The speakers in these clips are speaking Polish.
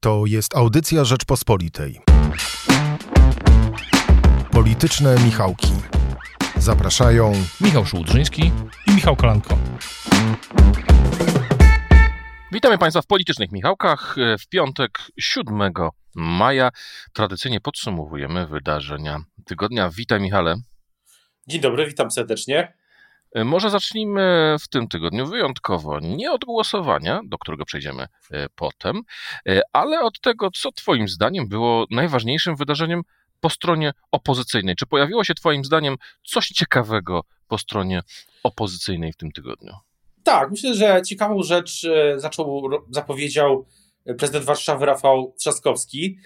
To jest audycja Rzeczpospolitej. Polityczne Michałki. Zapraszają Michał Szułdrzyński i Michał Kolanko. Witamy Państwa w Politycznych Michałkach. W piątek 7 maja tradycyjnie podsumowujemy wydarzenia tygodnia. Witaj Michale. Dzień dobry, witam serdecznie. E, może zacznijmy w tym tygodniu wyjątkowo nie od głosowania, do którego przejdziemy e, potem, e, ale od tego, co Twoim zdaniem było najważniejszym wydarzeniem po stronie opozycyjnej. Czy pojawiło się Twoim zdaniem coś ciekawego po stronie opozycyjnej w tym tygodniu? Tak, myślę, że ciekawą rzecz zaczął, zapowiedział prezydent Warszawy Rafał Trzaskowski,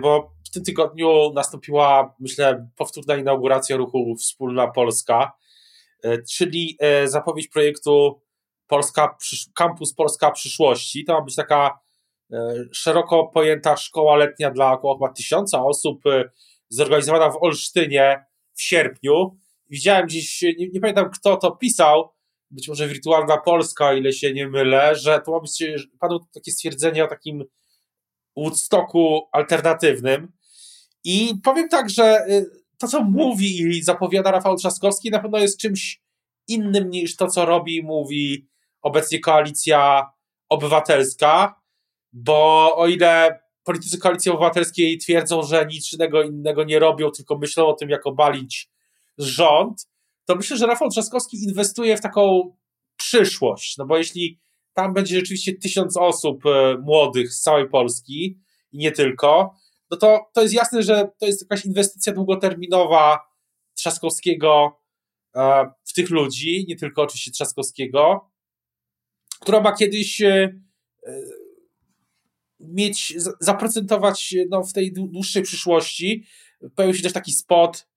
bo w tym tygodniu nastąpiła, myślę, powtórna inauguracja ruchu Wspólna Polska czyli e, zapowiedź projektu Polska, Campus Polska Przyszłości. To ma być taka e, szeroko pojęta szkoła letnia dla około chyba tysiąca osób, zorganizowana w Olsztynie w sierpniu. Widziałem gdzieś, nie, nie pamiętam kto to pisał, być może Wirtualna Polska, ile się nie mylę, że to ma być, padło takie stwierdzenie o takim Woodstocku alternatywnym. I powiem tak, że to, co mówi i zapowiada Rafał Trzaskowski, na pewno jest czymś innym niż to, co robi i mówi obecnie koalicja obywatelska, bo o ile politycy koalicji obywatelskiej twierdzą, że niczego innego nie robią, tylko myślą o tym, jak obalić rząd, to myślę, że Rafał Trzaskowski inwestuje w taką przyszłość, no bo jeśli tam będzie rzeczywiście tysiąc osób e, młodych z całej Polski i nie tylko, no to, to jest jasne, że to jest jakaś inwestycja długoterminowa Trzaskowskiego e, w tych ludzi, nie tylko oczywiście Trzaskowskiego, która ma kiedyś e, e, mieć, zaprocentować no, w tej dłuższej przyszłości. Pojawił się też taki spot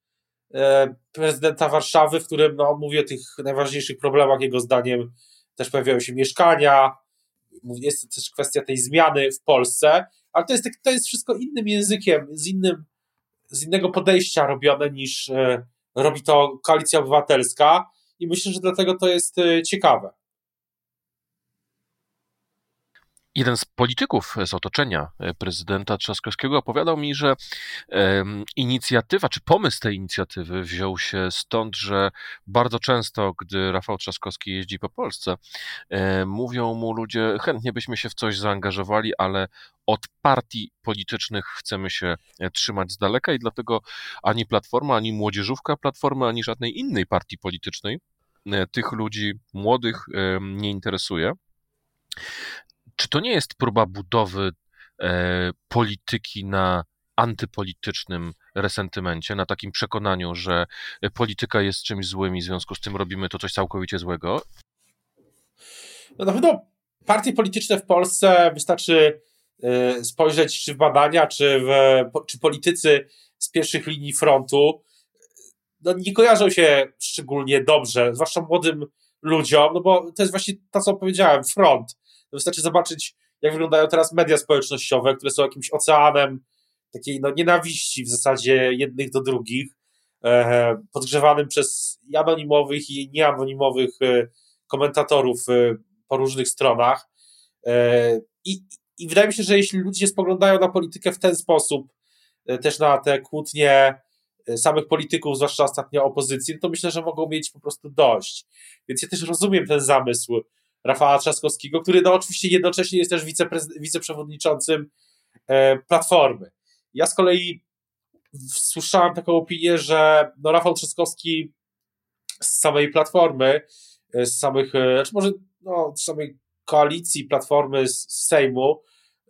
prezydenta Warszawy, w którym no, mówi o tych najważniejszych problemach, jego zdaniem też pojawiają się mieszkania, jest też kwestia tej zmiany w Polsce, ale to jest, tak, to jest wszystko innym językiem, z, innym, z innego podejścia robione niż e, robi to koalicja obywatelska i myślę, że dlatego to jest e, ciekawe. Jeden z polityków z otoczenia e, prezydenta Trzaskowskiego opowiadał mi, że e, inicjatywa, czy pomysł tej inicjatywy wziął się stąd, że bardzo często, gdy Rafał Trzaskowski jeździ po Polsce, e, mówią mu ludzie, chętnie byśmy się w coś zaangażowali, ale od partii politycznych chcemy się trzymać z daleka i dlatego ani Platforma, ani Młodzieżówka Platformy, ani żadnej innej partii politycznej tych ludzi młodych nie interesuje. Czy to nie jest próba budowy e, polityki na antypolitycznym resentymencie, na takim przekonaniu, że polityka jest czymś złym i w związku z tym robimy to coś całkowicie złego? No na pewno partie polityczne w Polsce wystarczy e, spojrzeć czy w badania, czy, w, czy politycy z pierwszych linii frontu no nie kojarzą się szczególnie dobrze, zwłaszcza młodym ludziom, no bo to jest właśnie to, co powiedziałem, front. Wystarczy zobaczyć, jak wyglądają teraz media społecznościowe, które są jakimś oceanem takiej no, nienawiści w zasadzie jednych do drugich, e, podgrzewanym przez anonimowych i nieanonimowych e, komentatorów e, po różnych stronach. E, i, I wydaje mi się, że jeśli ludzie spoglądają na politykę w ten sposób, e, też na te kłótnie e, samych polityków, zwłaszcza ostatnio opozycji, no to myślę, że mogą mieć po prostu dość. Więc ja też rozumiem ten zamysł Rafała Trzaskowskiego, który no oczywiście jednocześnie jest też wiceprzewodniczącym e, Platformy. Ja z kolei słyszałem taką opinię, że no Rafał Trzaskowski z samej Platformy, e, z samych, czy znaczy może no, z samej koalicji Platformy z Sejmu,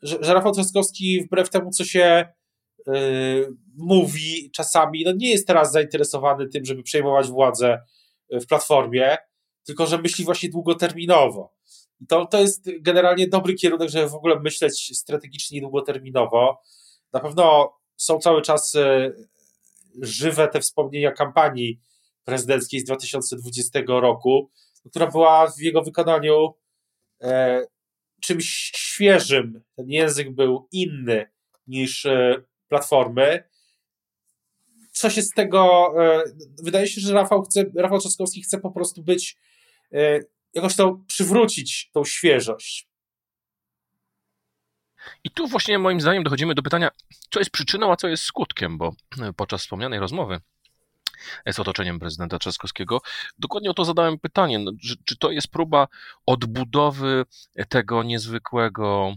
że, że Rafał Trzaskowski wbrew temu, co się yy, mówi czasami, no nie jest teraz zainteresowany tym, żeby przejmować władzę w Platformie tylko że myśli właśnie długoterminowo. I to, to jest generalnie dobry kierunek, żeby w ogóle myśleć strategicznie i długoterminowo. Na pewno są cały czas e, żywe te wspomnienia kampanii prezydenckiej z 2020 roku, która była w jego wykonaniu e, czymś świeżym. Ten język był inny niż e, Platformy. Co się z tego. E, wydaje się, że Rafał, chce, Rafał Trzaskowski chce po prostu być jakoś to przywrócić, tą świeżość. I tu właśnie moim zdaniem dochodzimy do pytania, co jest przyczyną, a co jest skutkiem, bo podczas wspomnianej rozmowy z otoczeniem prezydenta Trzaskowskiego. Dokładnie o to zadałem pytanie, no, czy, czy to jest próba odbudowy tego niezwykłego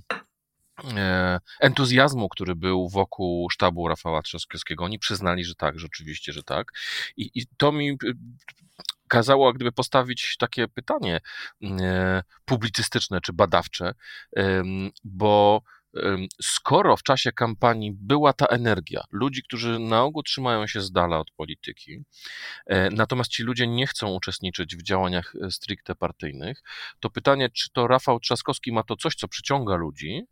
e, entuzjazmu, który był wokół sztabu Rafała Trzaskowskiego. Oni przyznali, że tak, rzeczywiście, że tak. I, i to mi kazało gdyby postawić takie pytanie e, publicystyczne czy badawcze, bo skoro w czasie kampanii była ta energia, ludzi, którzy na ogół trzymają się z dala od polityki, e, natomiast ci ludzie nie chcą uczestniczyć w działaniach e, stricte partyjnych, to pytanie, czy to Rafał Trzaskowski ma to coś, co przyciąga ludzi,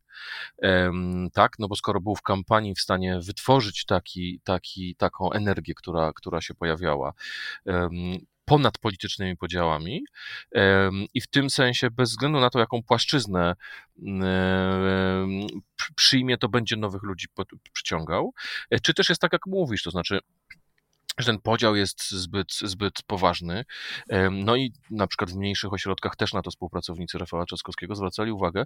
tak, no bo skoro był w kampanii w stanie wytworzyć taki, taki, taką energię, która, która się pojawiała, ponad politycznymi podziałami i w tym sensie, bez względu na to, jaką płaszczyznę przyjmie, to będzie nowych ludzi przyciągał. E, czy też jest tak, jak mówisz, to znaczy że ten podział jest zbyt, zbyt poważny. No i na przykład w mniejszych ośrodkach też na to współpracownicy Rafała Trzaskowskiego zwracali uwagę.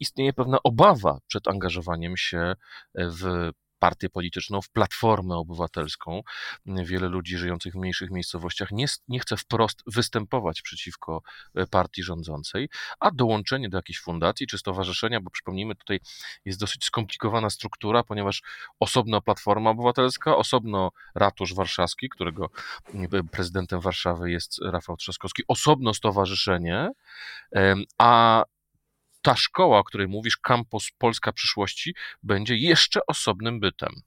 Istnieje pewna obawa przed angażowaniem się w partię polityczną, w platformę obywatelską. Wiele ludzi żyjących w mniejszych miejscowościach nie, nie chce wprost występować przeciwko e, partii rządzącej, a dołączenie do jakiejś fundacji czy stowarzyszenia, bo przypomnijmy, tutaj jest dosyć skomplikowana struktura, ponieważ osobno Platforma Obywatelska, osobno Ratusz Warszawski, którego prezydentem Warszawy jest Rafał Trzaskowski, osobno stowarzyszenie, a ta szkoła, o której mówisz, kampus Polska Przyszłości, będzie jeszcze osobnym bytem.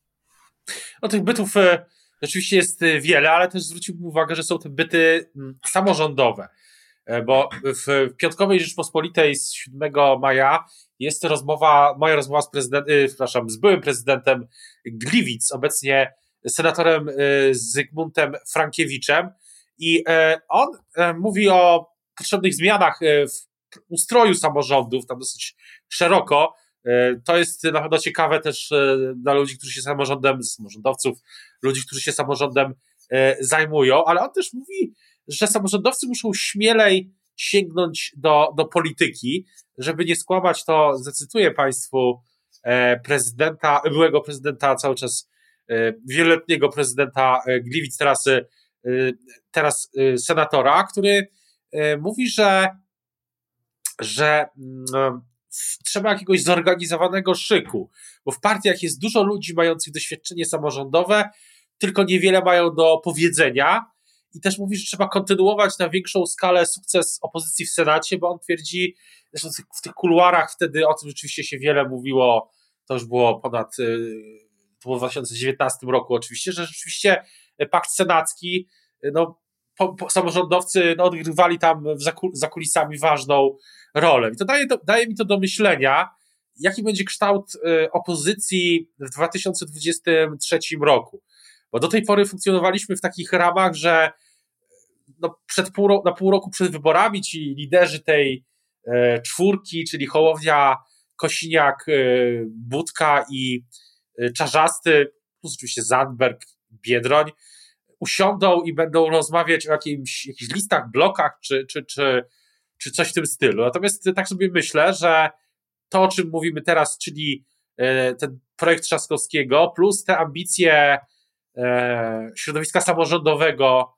No tych bytów e, rzeczywiście jest e, wiele, ale też zwróciłbym uwagę, że są te byty mm, samorządowe. E, bo w Piątkowej Rzeczpospolitej z 7 maja jest rozmowa, moja rozmowa z prezydentem, przepraszam, z byłym prezydentem Gliwic, obecnie senatorem Zygmuntem Frankiewiczem i on mówi o potrzebnych zmianach w ustroju samorządów, tam dosyć szeroko. E, to jest na pewno ciekawe też e, dla ludzi, którzy się samorządem, samorządowców, ludzi, którzy się samorządem e, zajmują, ale on też mówi, że samorządowcy muszą śmielej sięgnąć do, do polityki, żeby nie skłamać, to zacytuję Państwu prezydenta, byłego prezydenta, cały czas wieloletniego prezydenta Gliwic, teraz, teraz senatora, który mówi, że że no, trzeba jakiegoś zorganizowanego szyku, bo w partiach jest dużo ludzi mających doświadczenie samorządowe, tylko niewiele mają do powiedzenia. I też mówi, że trzeba kontynuować na większą skalę sukces opozycji w Senacie, bo on twierdzi, zresztą w tych kuluarach wtedy o tym rzeczywiście się wiele mówiło, to już było ponad, y, to było w 2019 roku oczywiście, że rzeczywiście pakt senacki, no, po, po, samorządowcy no, odgrywali tam za kulisami ważną rolę. I to daje, to daje mi to do myślenia, jaki będzie kształt y, opozycji w 2023 roku. Bo do tej pory funkcjonowaliśmy w takich ramach, że no przed pół, na pół roku przed wyborami ci liderzy tej e, czwórki, czyli Hołownia, Kosiniak, e, Budka i e, Czarzasty, plus oczywiście Zandberg, Biedroń, usiądą i będą rozmawiać o jakimś, jakichś listach, blokach czy, czy, czy czy coś w tym stylu. Natomiast tak sobie myślę, że to, o czym mówimy teraz, czyli e, ten projekt Trzaskowskiego, plus te ambicje e, środowiska samorządowego,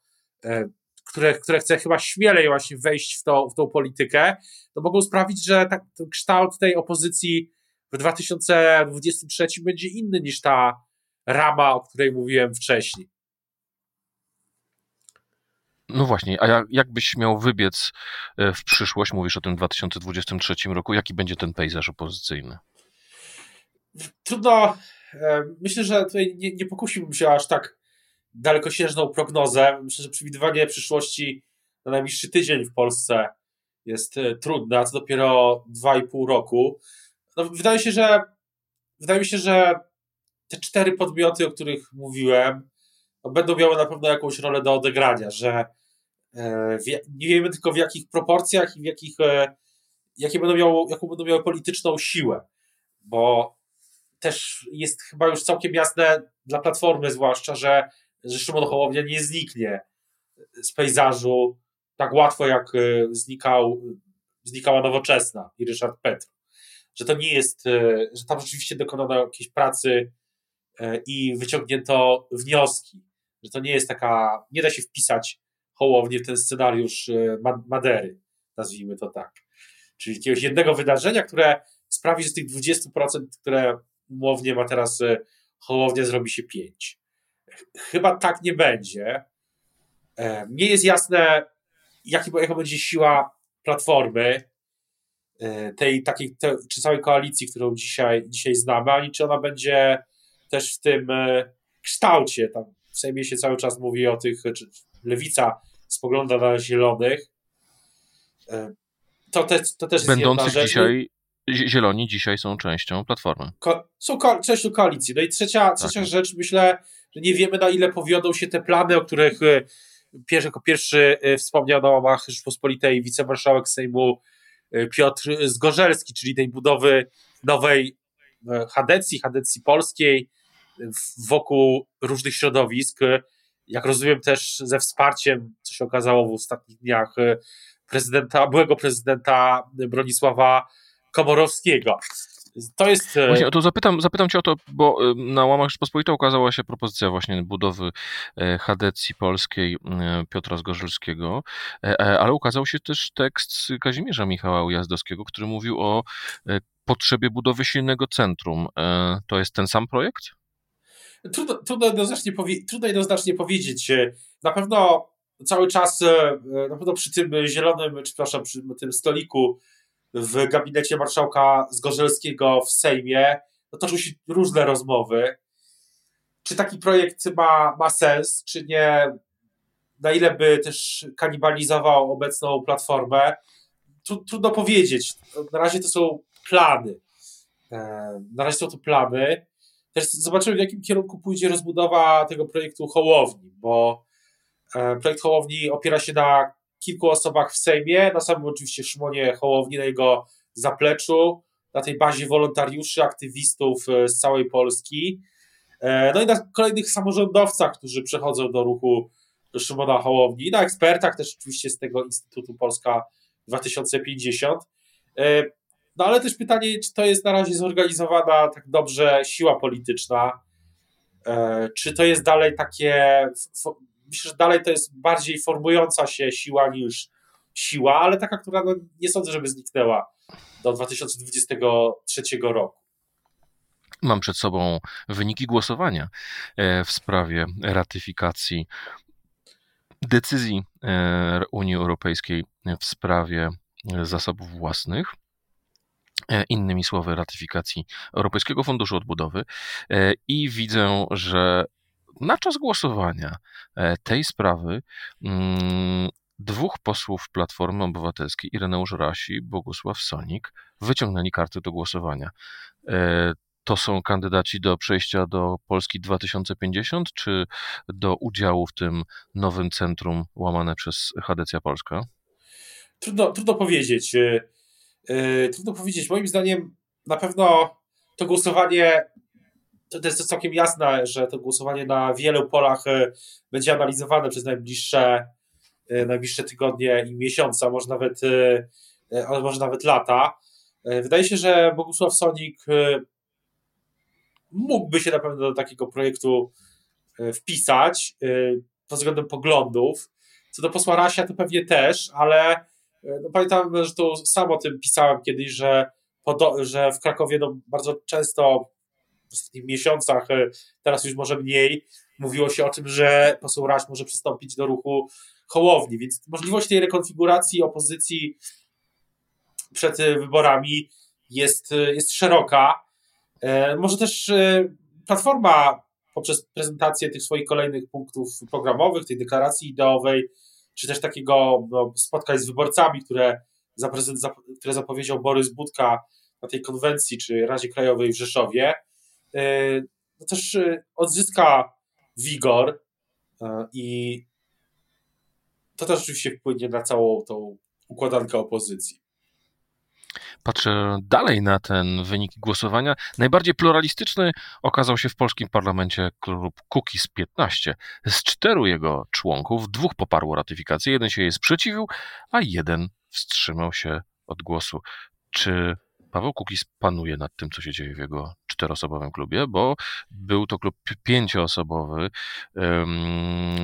e, które, które chce chyba śmielej właśnie wejść w, to, w tą politykę, to mogą sprawić, że tak, ten kształt tej opozycji w 2023 będzie inny niż ta rama, o której mówiłem wcześniej. No właśnie, a jak, byś miał wybiec e, w przyszłość, mówisz o tym 2023 roku, jaki będzie ten pejzaż opozycyjny? Trudno. E, myślę, że tutaj nie, nie pokusiłbym się aż tak dalekosiężną prognozę. Myślę, że przewidywanie przyszłości na najbliższy tydzień w Polsce jest e, trudne, a co dopiero 2,5 roku. No, wydaje się, że wydaje mi się, że te cztery podmioty, o których mówiłem, no, będą miały na pewno jakąś rolę do odegrania, że nie wiemy tylko w jakich proporcjach i w jakich, e, jakie będą miało, jaką będą miały polityczną siłę, bo też jest chyba już całkiem jasne dla Platformy zwłaszcza, że, że Szymon Hołownia nie zniknie z pejzażu tak łatwo jak e, znikał, znikała Nowoczesna i Ryszard Petr. że to nie jest, że tam rzeczywiście dokonano jakiejś pracy i wyciągnięto wnioski, że to nie jest taka, nie da się wpisać Hołownię w ten scenariusz Madery, nazwijmy to tak. Czyli jakiegoś jednego wydarzenia, które sprawi, że z tych 20%, które umownie ma teraz Hołownia, zrobi się 5. Chyba tak nie będzie. Nie jest jasne, jaka będzie siła platformy, e, tej takiej, czy całej koalicji, którą dzisiaj, dzisiaj znamy, ani czy ona będzie też w tym e, kształcie. Tam w Sejmie się cały czas mówi o tych, czy lewica spogląda na zielonych. E, to, te, to też Będących jest jedna dzisiaj, zieloni dzisiaj są częścią platformy. Ko są ko częścią koalicji. No i trzecia, trzecia tak. rzecz, myślę, że nie wiemy na ile powiodą się te plany, o których pierwszy, jako pierwszy y, wspomniał na łamach Rzeczpospolitej wicemarszałek Sejmu Piotr Zgorzelski, czyli tej budowy nowej Hadecji, Hadecji polskiej wokół różnych środowisk. Jak rozumiem też ze wsparciem, co się okazało w ostatnich dniach, prezydenta, byłego prezydenta Bronisława Komorowskiego. To jest. E, właśnie to zapytam, zapytam cię o to, bo e, na łamach Rzeczpospolita ukazała się propozycja właśnie budowy e, Hadecji Polskiej Piotra Zgorzelskiego, ale ukazał się też tekst Kazimierza Michała Ujazdowskiego, który mówił o potrzebie budowy silnego centrum. To jest ten sam projekt? Trudno, trudno, jednoznacznie, powie, trudno jednoznacznie powiedzieć. Na pewno cały czas, na pewno przy tym zielonym, czy przepraszam, przy tym stoliku w gabinecie marszałka Zgorzelskiego w Sejmie no, toczą się różne rozmowy. Czy taki projekt ma, ma sens, czy nie? Na ile by też kanibalizował obecną platformę? Trudno powiedzieć. Na razie to są plany. E, na razie są to plany. Też zobaczymy, w jakim kierunku pójdzie rozbudowa tego projektu Hołowni, bo e, projekt Hołowni opiera się na kilku osobach w Sejmie, na samym oczywiście Szymonie Hołowni, na jego zapleczu, na tej bazie wolontariuszy, aktywistów e, z całej Polski, e, no i na kolejnych samorządowcach, którzy przechodzą do ruchu Szymona Hołowni, na ekspertach też oczywiście z tego Instytutu Polska 2050. E, no ale też pytanie, czy to jest na razie zorganizowana tak dobrze siła polityczna, czy to jest dalej takie myślę, że dalej to jest bardziej formująca się siła niż siła, ale taka, która no, nie sądzę, żeby zniknęła do 2023 roku. Mam przed sobą wyniki głosowania e, w sprawie ratyfikacji decyzji e, Unii Europejskiej w sprawie zasobów własnych. E, innymi słowy, ratyfikacji Europejskiego Funduszu Odbudowy, i widzę, że na czas głosowania e, tej sprawy mm, dwóch posłów Platformy Obywatelskiej, Ireneusz Rasi, Bogusław Sonik, wyciągnęli karty do głosowania. E, to są kandydaci do przejścia do Polski 2050, czy do udziału w tym nowym centrum łamane przez Hadecja Polska? Trudno, trudno powiedzieć. E, trudno powiedzieć. Moim zdaniem na pewno to głosowanie to jest całkiem jasne, że to głosowanie na wielu polach e, będzie analizowane przez najbliższe, e, najbliższe tygodnie i miesiące, a może nawet, a może nawet lata. Wydaje się, że Bogusław Sonik mógłby się na pewno do takiego projektu wpisać pod względem poglądów. Co do posła Rasia, to pewnie też, ale pamiętam, że to sam o tym pisałem kiedyś, że, że w Krakowie no, bardzo często w ostatnich miesiącach, e, teraz już może mniej, mówiło się o tym, że poseł Raś może przystąpić do ruchu Hołowni, więc możliwość tej rekonfiguracji opozycji przed e, wyborami jest, e, jest szeroka. Może też Platforma poprzez prezentację tych swoich kolejnych punktów programowych, tej deklaracji ideowej, czy też takiego no, spotkań z wyborcami, które, które zapowiedział Borys Budka na tej konwencji, czy Radzie Krajowej w Rzeszowie, E, no też e, odzyska wigor e, i to też oczywiście wpłynie na całą tą układankę opozycji. Patrzę dalej na ten wynik głosowania. Najbardziej pluralistyczny okazał się w polskim parlamencie klub Kukiz 15. Z czteru jego członków dwóch poparło ratyfikację, jeden się jej sprzeciwił, a jeden wstrzymał się od głosu. Czy Paweł Kukiz panuje nad tym, co się dzieje w jego czteroosobowym klubie, bo był to klub pięcioosobowy,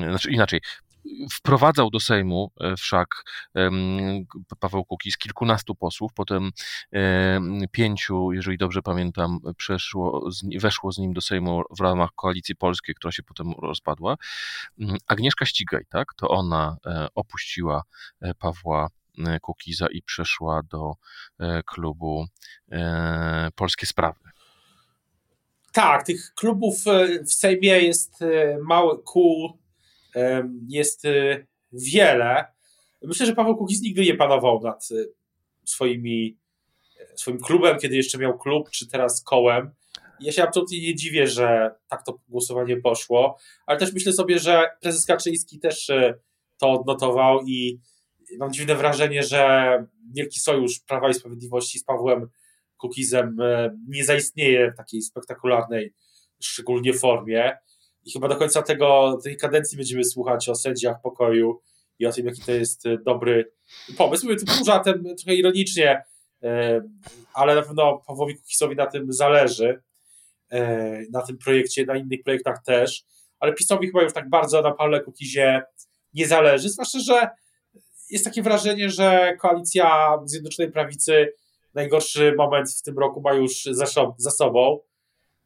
znaczy inaczej, Wprowadzał do Sejmu e, wszak Paweł Kukiz kilkunastu posłów, potem pięciu, jeżeli dobrze pamiętam, przeszło, weszło z nim do Sejmu w ramach Koalicji Polskiej, która się potem rozpadła. Mm, Agnieszka Ścigaj, tak, to ona e, opuściła e, Pawła Kukiza i przeszła do klubu Polskie Sprawy. Tak, tych klubów w Sejmie jest mały kół jest y, wiele. Myślę, że Paweł Kukiz nigdy nie panował nad y, swoimi, e, swoim klubem, kiedy jeszcze miał klub, czy teraz kołem. Ja się absolutnie nie dziwię, że tak to głosowanie poszło, ale też myślę sobie, że prezes Kaczyński też y, to odnotował i mam dziwne wrażenie, że Wielki Sojusz Prawa i Sprawiedliwości z Pawłem Kukizem nie zaistnieje w takiej spektakularnej, szczególnie formie. I chyba do końca tego, tej kadencji będziemy słuchać o sędziach pokoju i o tym, jaki to jest e, dobry pomysł. Mówię tu żartem, trochę ironicznie, e, ale na pewno Pawłowi Kukisowi na tym zależy, e, na tym projekcie, na innych projektach też, ale PiSowi chyba już tak bardzo na Pawle Kukizie nie zależy, zwłaszcza, że jest takie wrażenie, że koalicja Zjednoczonej Prawicy najgorszy moment w tym roku ma już za, za sobą.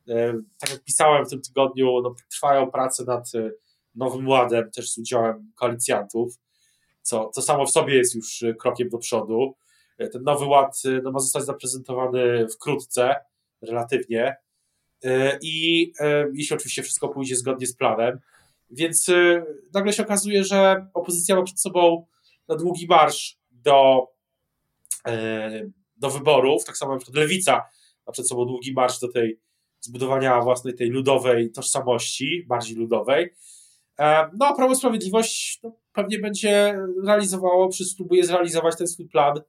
E, tak jak pisałem w tym tygodniu, no, trwają prace nad e, Nowym Ładem, też z udziałem koalicjantów, co, co samo w sobie jest już e, krokiem do przodu. Ten Nowy Ład no, ma zostać zaprezentowany wkrótce, relatywnie. I jeśli oczywiście wszystko pójdzie zgodnie z planem, więc nagle się okazuje, że opozycja ma przed sobą na długi marsz do, do wyborów, tak samo na przykład Lewica ma przed sobą długi marsz do tej zbudowania własnej tej ludowej tożsamości, bardziej ludowej. E, no a Prawo i Sprawiedliwość no, pewnie będzie realizowało, spróbuje zrealizować ten swój plan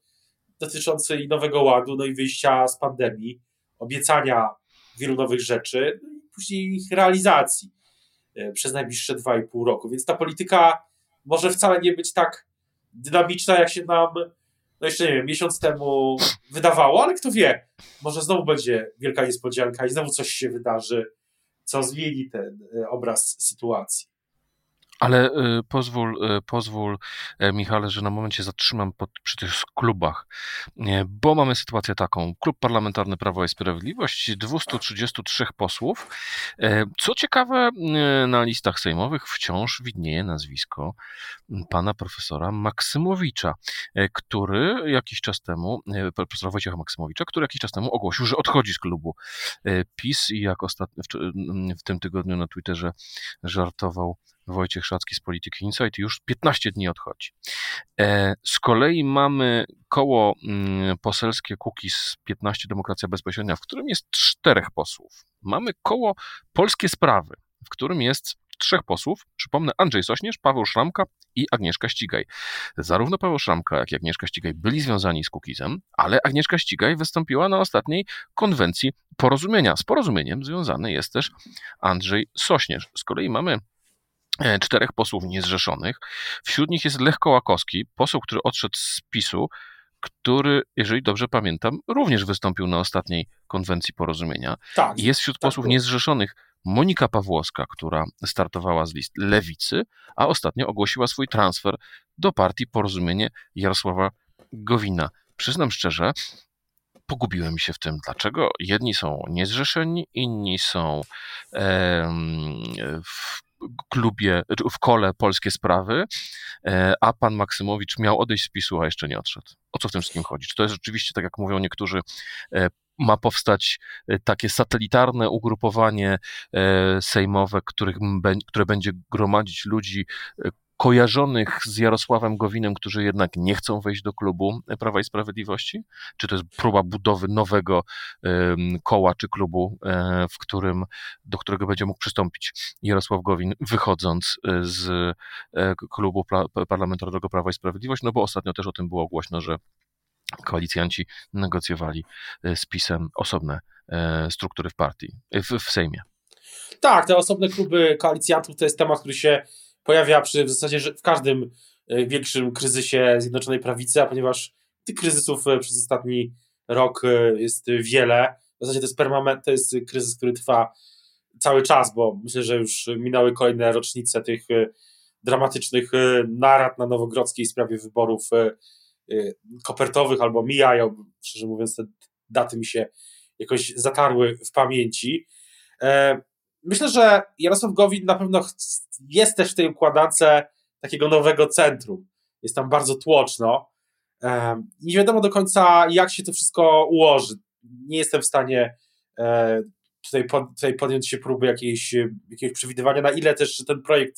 dotyczący nowego ładu, no i wyjścia z pandemii, obiecania wielu nowych rzeczy, no i później ich realizacji e, przez najbliższe 2,5 roku. Więc ta polityka może wcale nie być tak dynamiczna, jak się nam no jeszcze nie wiem, miesiąc temu wydawało, ale kto wie, może znowu będzie wielka niespodzianka i znowu coś się wydarzy, co zmieni ten e, obraz sytuacji. Ale y, pozwól, y, pozwól, e, Michale, że na moment się zatrzymam pod, przy tych klubach, bo mamy sytuację taką. Klub Parlamentarny Prawo i Sprawiedliwość, 233 posłów. E, co ciekawe, y, na listach sejmowych wciąż widnieje nazwisko pana profesora Maksymowicza, e, który jakiś czas temu, profesora Wojciecha Maksymowicza, który jakiś czas temu ogłosił, że odchodzi z klubu PiS i jak ostatnio w, w tym tygodniu na Twitterze żartował Wojciech Szacki z Polityki Insight już 15 dni odchodzi. E, z kolei mamy koło mm, poselskie z 15 Demokracja Bezpośrednia, w którym jest czterech posłów. Mamy koło Polskie Sprawy, w którym jest trzech posłów, przypomnę Andrzej Sośnierz, Paweł Szramka i Agnieszka Ścigaj. Zarówno Paweł Szramka, jak i Agnieszka Ścigaj byli związani z Kukizem, ale Agnieszka Ścigaj wystąpiła na ostatniej konwencji porozumienia. Z porozumieniem związany jest też Andrzej Sośnierz. Z kolei mamy czterech posłów niezrzeszonych. Wśród nich jest Lech Kołakowski, poseł, który odszedł z PiSu, który, jeżeli dobrze pamiętam, również wystąpił na ostatniej konwencji porozumienia. Tak, jest wśród tak posłów było. niezrzeszonych Monika Pawłowska, która startowała z list lewicy, a ostatnio ogłosiła swój transfer do partii Porozumienie Jarosława Gowina. Przyznam szczerze, pogubiłem się w tym, dlaczego jedni są niezrzeszeni, inni są e, w klubie, w kole Polskie Sprawy, e, a pan Maksymowicz miał odejść z PiSu, a jeszcze nie odszedł. O co w tym wszystkim chodzi? Czy to jest rzeczywiście, tak jak mówią niektórzy, e, ma powstać e, takie satelitarne ugrupowanie sejmowe, których, które będzie gromadzić ludzi, kojarzonych z Jarosławem Gowinem, którzy jednak nie chcą wejść do klubu Prawa i Sprawiedliwości? Czy to jest próba budowy nowego koła czy klubu, e, w którym, do którego będzie mógł przystąpić Jarosław Gowin, wychodząc e, z e, klubu parlamentarnego Prawa i Sprawiedliwość? No bo ostatnio też o tym było głośno, że koalicjanci negocjowali z PiSem osobne struktury w partii, w, w Sejmie. Tak, te osobne kluby koalicjantów to jest temat, który się pojawia przy, w zasadzie w każdym e, większym kryzysie Zjednoczonej Prawicy, a ponieważ tych kryzysów e, przez ostatni rok jest wiele. W zasadzie to jest permanent, to jest kryzys, który trwa cały czas, bo myślę, że już minęły kolejne rocznice tych dramatycznych narad na Nowogrodzkiej w sprawie wyborów kopertowych albo mijają, szczerze mówiąc, te daty mi się jakoś zatarły w pamięci. E, myślę, że Jarosław Gowin na pewno jest też w tej układance takiego nowego centrum. Jest tam bardzo tłoczno. E, nie wiadomo do końca, jak się to wszystko ułoży. Nie jestem w stanie e, tutaj, tutaj podjąć się próby jakiejś, jakiegoś przewidywania, na ile też ten projekt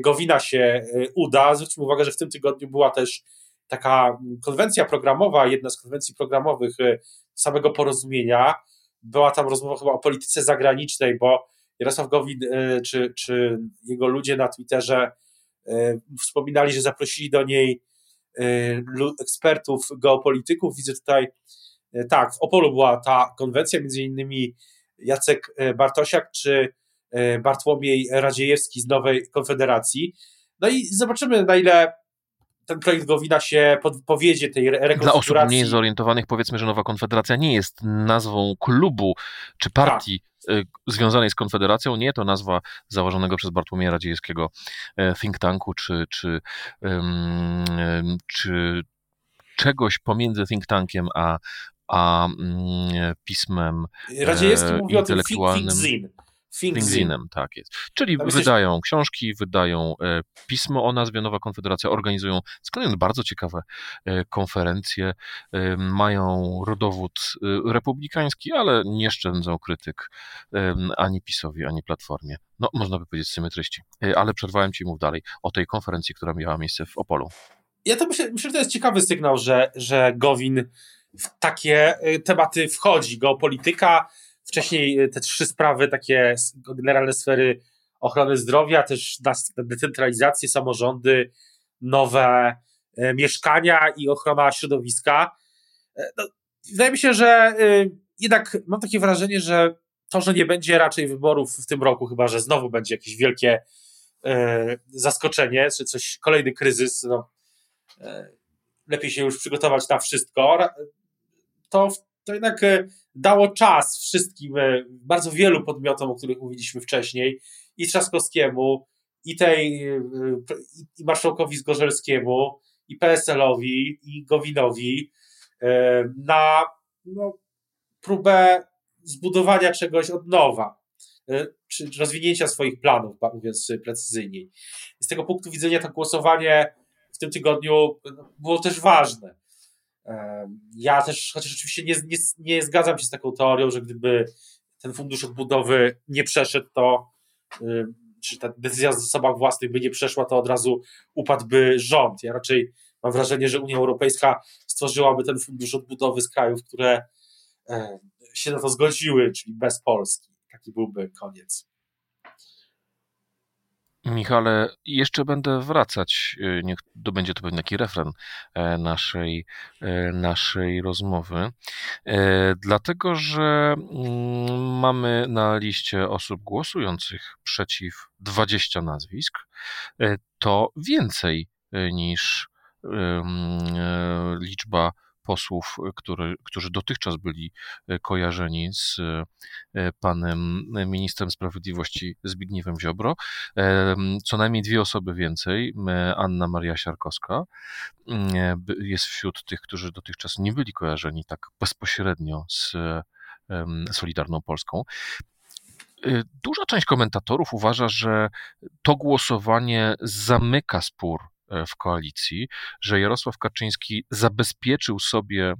Gowina się uda. Zwróćmy uwagę, że w tym tygodniu była też taka konwencja programowa, jedna z konwencji programowych samego porozumienia. Była tam rozmowa chyba o polityce zagranicznej, bo Jarosław Gowin e, czy, czy jego ludzie na Twitterze e, wspominali, że zaprosili do niej e, ekspertów, geopolityków. Widzę tutaj, tak, w Opolu była ta konwencja, między innymi Jacek Bartosiak czy Bartłomiej Radziejewski z Nowej Konfederacji. No i zobaczymy, na ile ten projekt Gowina się powiedzie tej rekonfiguracji. Dla osób mniej zorientowanych powiedzmy, że Nowa Konfederacja nie jest nazwą klubu czy partii tak. Związanej z Konfederacją, nie to nazwa założonego przez Bartłomieja Radziejewskiego e, think tanku czy, czy, czy czegoś pomiędzy think tankiem a, a mm, pismem Radziejewski e, mówi o tym think, think Fingzinem, tak jest. Czyli wydają książki, wydają e, pismo o nazwie Nowa Konfederacja, organizują skądinąd bardzo ciekawe e, konferencje, e, mają rodowód republikański, ale nie szczędzą krytyk ani PiSowi, ani Platformie. No, można by powiedzieć symetryści. Ale przerwałem ci, mów dalej, o tej konferencji, która miała miejsce w Opolu. Ja to myślę, myślę że to jest ciekawy sygnał, że, że Gowin w takie tematy wchodzi. Geopolityka, Wcześniej e, te trzy sprawy, takie generalne sfery ochrony zdrowia, też decentralizację, samorządy, nowe e, mieszkania i ochrona środowiska. E, no, wydaje mi się, że jednak mam takie wrażenie, że to, że nie będzie raczej wyborów w tym roku, chyba że znowu będzie jakieś wielkie zaskoczenie, czy coś, kolejny kryzys, no, lepiej się już przygotować na wszystko, to, to jednak dało czas wszystkim, e, bardzo wielu podmiotom, o których mówiliśmy wcześniej, i Trzaskowskiemu, i tej, e, i marszałkowi Zgorzelskiemu, i PSL-owi, i Gowinowi, e, na no, próbę zbudowania czegoś od nowa, czy rozwinięcia swoich planów, mówiąc precyzyjniej. Z tego punktu widzenia to głosowanie w tym tygodniu no, było też ważne. Ja też, chociaż oczywiście nie, nie, nie zgadzam się z taką teorią, że gdyby ten fundusz odbudowy nie przeszedł, to czy ta decyzja o zasobach własnych by nie przeszła, to od razu upadłby rząd. Ja raczej mam wrażenie, że Unia Europejska stworzyłaby ten fundusz odbudowy z krajów, które się na to zgodziły, czyli bez Polski. Taki byłby koniec. Michale, jeszcze będę wracać, y, niech to będzie to pewien taki refren e, naszej, e, naszej rozmowy, e, dlatego że mm, mamy na liście osób głosujących przeciw 20 nazwisk, to więcej niż liczba posłów, który, którzy dotychczas byli e, kojarzeni z e, panem ministrem sprawiedliwości Zbigniewem Ziobro. E, co najmniej dwie osoby więcej, Anna Maria Siarkowska, jest wśród tych, którzy dotychczas nie byli kojarzeni tak bezpośrednio z Solidarną Polską. Duża część komentatorów uważa, że to głosowanie zamyka spór E, w koalicji, że Jarosław Kaczyński zabezpieczył sobie e,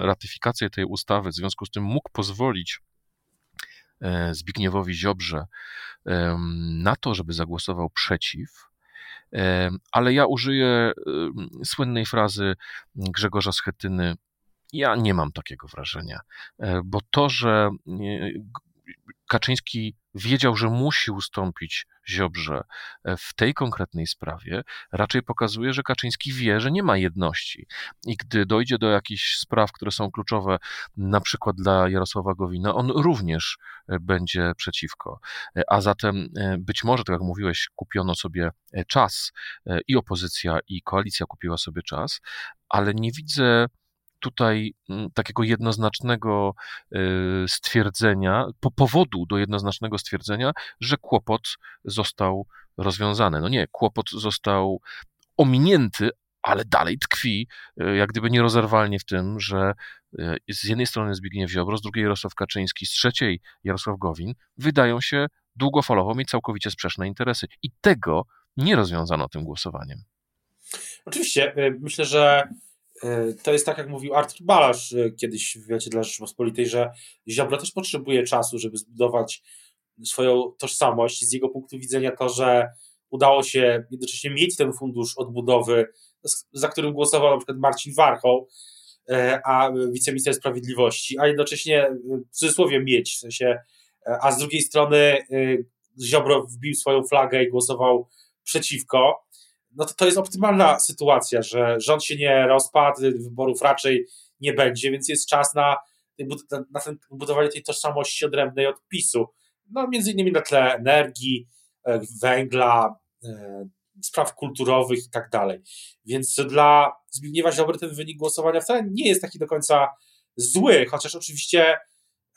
ratyfikację tej ustawy, w związku z tym mógł pozwolić e, Zbigniewowi Ziobrze na to, żeby zagłosował przeciw. Ale ja użyję słynnej frazy Grzegorza Schetyny. Ja nie mam takiego wrażenia, bo to, że Kaczyński wiedział, że musi ustąpić Ziobrze e, w tej konkretnej sprawie, raczej pokazuje, że Kaczyński wie, że nie ma jedności. I gdy dojdzie do jakichś spraw, które są kluczowe, na przykład dla Jarosława Gowina, on również e, będzie przeciwko. E, a zatem być może, tak jak mówiłeś, kupiono sobie czas i opozycja, i koalicja kupiła sobie czas, ale nie widzę tutaj mm, takiego jednoznacznego stwierdzenia, po powodu do jednoznacznego stwierdzenia, że kłopot został rozwiązany. No nie, kłopot został ominięty, ale dalej tkwi, e, jak gdyby nierozerwalnie w tym, że e, z jednej strony Zbigniew Ziobro, z drugiej Jarosław Kaczyński, z trzeciej Jarosław Gowin wydają się długofalowo mieć całkowicie sprzeczne interesy. I tego nie rozwiązano tym głosowaniem. Oczywiście. Myślę, że to jest tak, jak mówił Artur Balasz kiedyś w wywiadzie dla Rzeczypospolitej, że Ziobro też potrzebuje czasu, żeby zbudować swoją tożsamość. Z jego punktu widzenia to, że udało się jednocześnie mieć ten fundusz odbudowy, za którym głosował na przykład Marcin Warchoł, e, a wiceminister sprawiedliwości, a jednocześnie e, w cudzysłowie mieć, w sensie, e, a z drugiej strony Ziobro wbił swoją flagę i głosował przeciwko, no to to jest optymalna sytuacja, że rząd się nie rozpadł, wyborów raczej nie będzie, więc jest czas na, na ten, budowanie tej tożsamości odrębnej od PiSu. No, między innymi na tle energii, węgla, spraw kulturowych i tak dalej. Więc dla Zbigniewa Ziobry ten wynik głosowania wcale nie jest taki do końca zły, chociaż oczywiście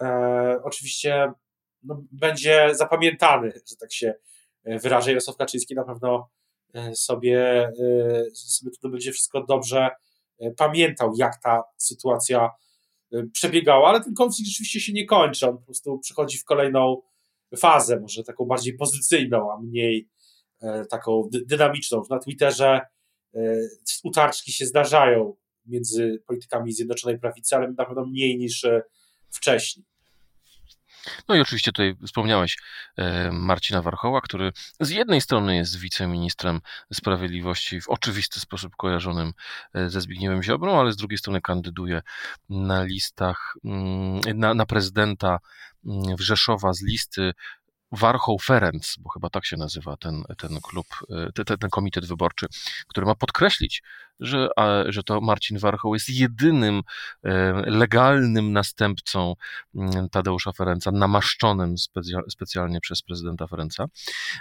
e, oczywiście no, będzie zapamiętany, że tak się e, wyrażę. Jarosław Kaczyński na pewno e, sobie, e, sobie to będzie wszystko dobrze pamiętał, jak ta sytuacja przebiegała, ale ten konflikt rzeczywiście się nie kończy. On po prostu przechodzi w kolejną fazę, może taką bardziej pozycyjną, a mniej E, taką dynamiczną. Na Twitterze e, utarczki się zdarzają między politykami Zjednoczonej Prawicy, ale na pewno mniej niż e, wcześniej. No i oczywiście tutaj wspomniałeś Marcina Warchoła, który z jednej strony jest wiceministrem sprawiedliwości w oczywisty sposób kojarzonym ze Zbigniewem Ziobrą, ale z drugiej strony kandyduje na listach mm, na, na prezydenta mm, Rzeszowa z listy Warchoł Ferenc, bo chyba tak się nazywa ten, ten klub, e, ten, ten komitet wyborczy, który ma podkreślić, że, że to Marcin Warchoł jest jedynym e, legalnym następcą mm, Tadeusza Ferenca, namaszczonym specjalnie przez prezydenta Ferenca.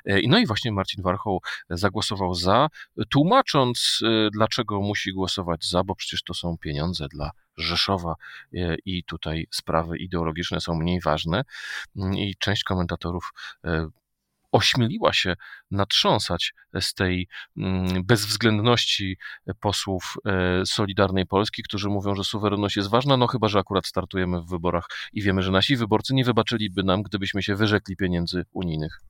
E, no i właśnie Marcin Warchoł zagłosował za, tłumacząc, dlaczego musi głosować za, bo przecież to są pieniądze dla Rzeszowa e, i tutaj sprawy ideologiczne są mniej ważne mm, i część komentatorów e, ośmieliła się natrząsać z tej mm, bezwzględności posłów e, Solidarnej Polski, którzy mówią, że suwerenność jest ważna, no chyba, że akurat startujemy w wyborach i wiemy, że nasi wyborcy nie wybaczyliby nam, gdybyśmy się wyrzekli pieniędzy unijnych.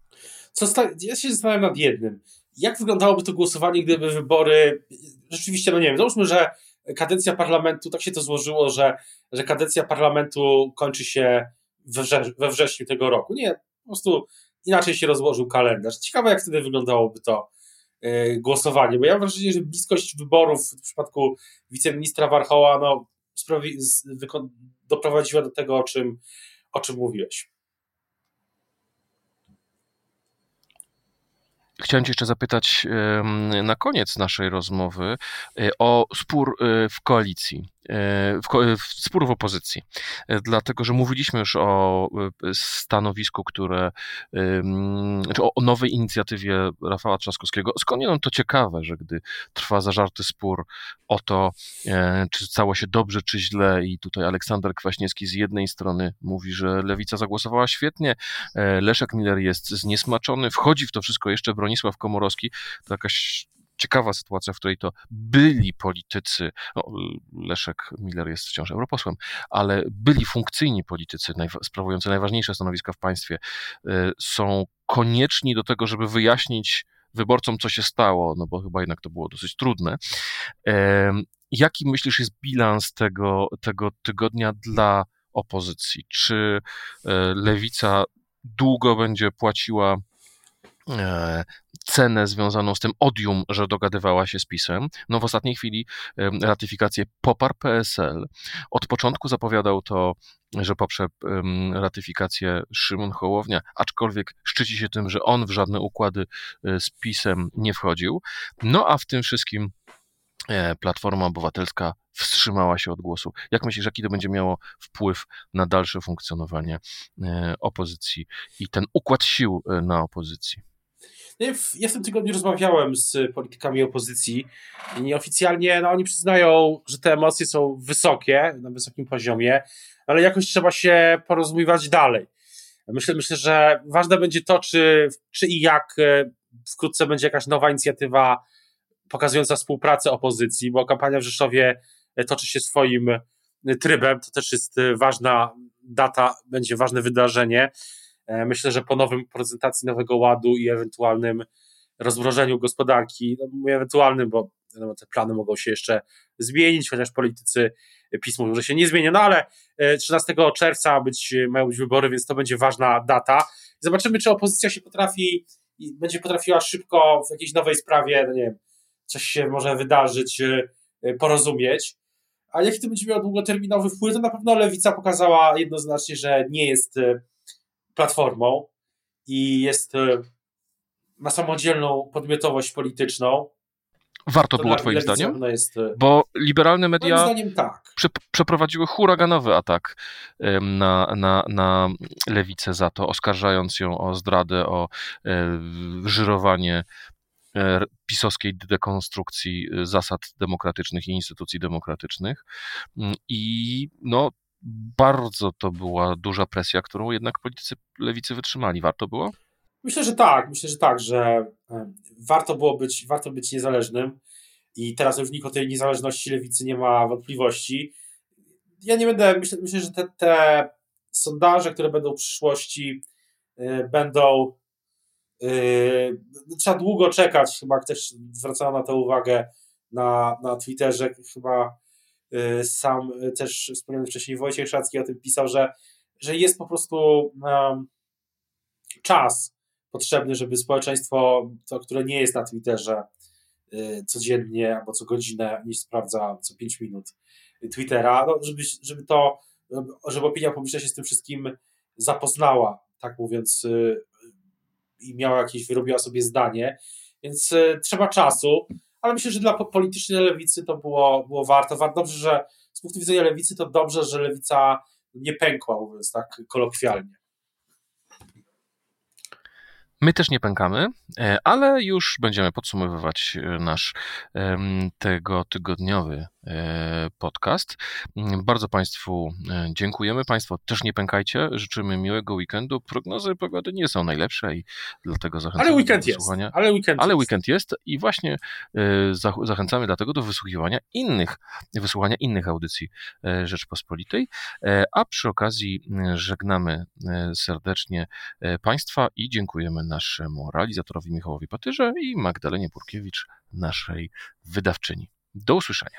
Co ja się zastanawiam nad jednym. Jak wyglądałoby to głosowanie, gdyby wybory rzeczywiście, no nie wiem, załóżmy, że kadencja parlamentu, tak się to złożyło, że, że kadencja parlamentu kończy się we, wrze we wrześniu tego roku. Nie, po prostu inaczej się rozłożył kalendarz. Ciekawe, jak wtedy wyglądałoby to yy, głosowanie, bo ja mam wrażenie, że bliskość wyborów w przypadku wiceministra Warchoła no, doprowadziła do tego, o czym, o czym mówiłeś. Chciałem Cię jeszcze zapytać na koniec naszej rozmowy e, o spór e, w koalicji. E, w, w spór w opozycji. E, dlatego, że mówiliśmy już o e, stanowisku, które, znaczy o nowej inicjatywie Rafała Trzaskowskiego. Skądinąd to ciekawe, że gdy trwa zażarty spór o to, czy stało się dobrze, czy źle, i tutaj Aleksander Kwaśniewski z jednej strony mówi, że lewica zagłosowała świetnie, Leszek Miller jest zniesmaczony, wchodzi w to wszystko jeszcze Bronisław Komorowski, to jakaś ciekawa sytuacja, w której to byli politycy, no, Leszek Miller jest wciąż europosłem, ale byli funkcyjni politycy sprawujący najważniejsze stanowiska w państwie y, są konieczni do tego, żeby wyjaśnić wyborcom, co się stało, no bo chyba jednak to było dosyć trudne. Jaki myślisz jest bilans tego, tego tygodnia dla opozycji? Czy e, lewica długo będzie płaciła E, cenę związaną z tym odium, że dogadywała się z PiSem. No w ostatniej chwili ratyfikację poparł PSL. Od początku zapowiadał to, że poprze ratyfikację Szymon Hołownia, aczkolwiek szczyci się tym, że on w żadne układy e, z PiSem nie wchodził. No a w tym wszystkim e, Platforma Obywatelska wstrzymała się od głosu. Jak myślisz, jaki to będzie miało wpływ na dalsze funkcjonowanie opozycji i ten układ sił na opozycji? Ja w tym tygodniu rozmawiałem z politykami opozycji i nieoficjalnie no, oni przyznają, że te emocje są wysokie, na wysokim poziomie, ale jakoś trzeba się porozumiewać dalej. Myślę, myślę, że ważne będzie to, czy, czy i jak e, wkrótce będzie jakaś nowa inicjatywa pokazująca współpracę opozycji, bo kampania w Rzeszowie e, toczy się swoim e, trybem. To też jest ważna data, będzie ważne wydarzenie. Myślę, że po nowym prezentacji Nowego Ładu i ewentualnym rozmrożeniu gospodarki, no mówię ewentualnym, bo wiadomo, te plany mogą się jeszcze zmienić, chociaż politycy pismo może się nie zmieni, no ale 13 e, czerwca być, mają być wybory, więc to będzie ważna data. Zobaczymy, czy opozycja się potrafi, będzie potrafiła szybko w jakiejś nowej sprawie, no nie wiem, coś się może wydarzyć, e, porozumieć. A jaki to będzie miał długoterminowy wpływ, to na pewno Lewica pokazała jednoznacznie, że nie jest e, platformą i jest ma samodzielną podmiotowość polityczną. Warto było, Twoim zdaniem? Jest, e, Bo liberalne media zdaniem, tak. prze, przeprowadziły huraganowy atak na, na, na lewicę za to, oskarżając ją o zdradę, o e, żyrowanie e, pisowskiej dekonstrukcji zasad demokratycznych i instytucji demokratycznych. Mm, I no, bardzo to była duża presja, którą jednak politycy lewicy wytrzymali. Warto było? Myślę, że tak. Myślę, że tak, że e, warto było być, warto być niezależnym i teraz już nikt o tej niezależności lewicy nie ma wątpliwości. Ja nie będę, myślę, myślę że te, te sondaże, które będą w przyszłości, yy, będą yy, trzeba długo czekać, chyba też zwracano na to uwagę na, na Twitterze, chyba sam też wspomniany wcześniej Wojciech Szacki o tym pisał, że, że jest po prostu czas potrzebny, żeby społeczeństwo, to, które nie jest na Twitterze y, codziennie albo co godzinę, nie sprawdza co 5 minut Twittera, no, żeby, żeby to, żeby opinia publiczna się z tym wszystkim zapoznała, tak mówiąc, y, i miała jakieś, wyrobiła sobie zdanie, więc y, trzeba czasu, ale myślę, że dla politycznej lewicy to było, było warto. Dobrze, że z punktu widzenia lewicy to dobrze, że lewica nie pękła, mówiąc tak kolokwialnie. My też nie pękamy, e, ale już będziemy podsumowywać e, nasz tego tygodniowy podcast. Mm, bardzo Państwu e, dziękujemy. Państwo też nie pękajcie. Życzymy miłego weekendu. Prognozy pogody nie są najlepsze i dlatego zachęcamy Ale weekend do wysłuchania. Jest. Ale weekend, Ale jest. weekend jest i właśnie e, zachęcamy dlatego do wysłuchiwania innych, wysłuchania innych audycji Rzeczpospolitej. A przy okazji żegnamy serdecznie Państwa i dziękujemy naszemu realizatorowi Michałowi Patyrze i Magdalenie Burkiewicz, naszej wydawczyni. Do usłyszenia.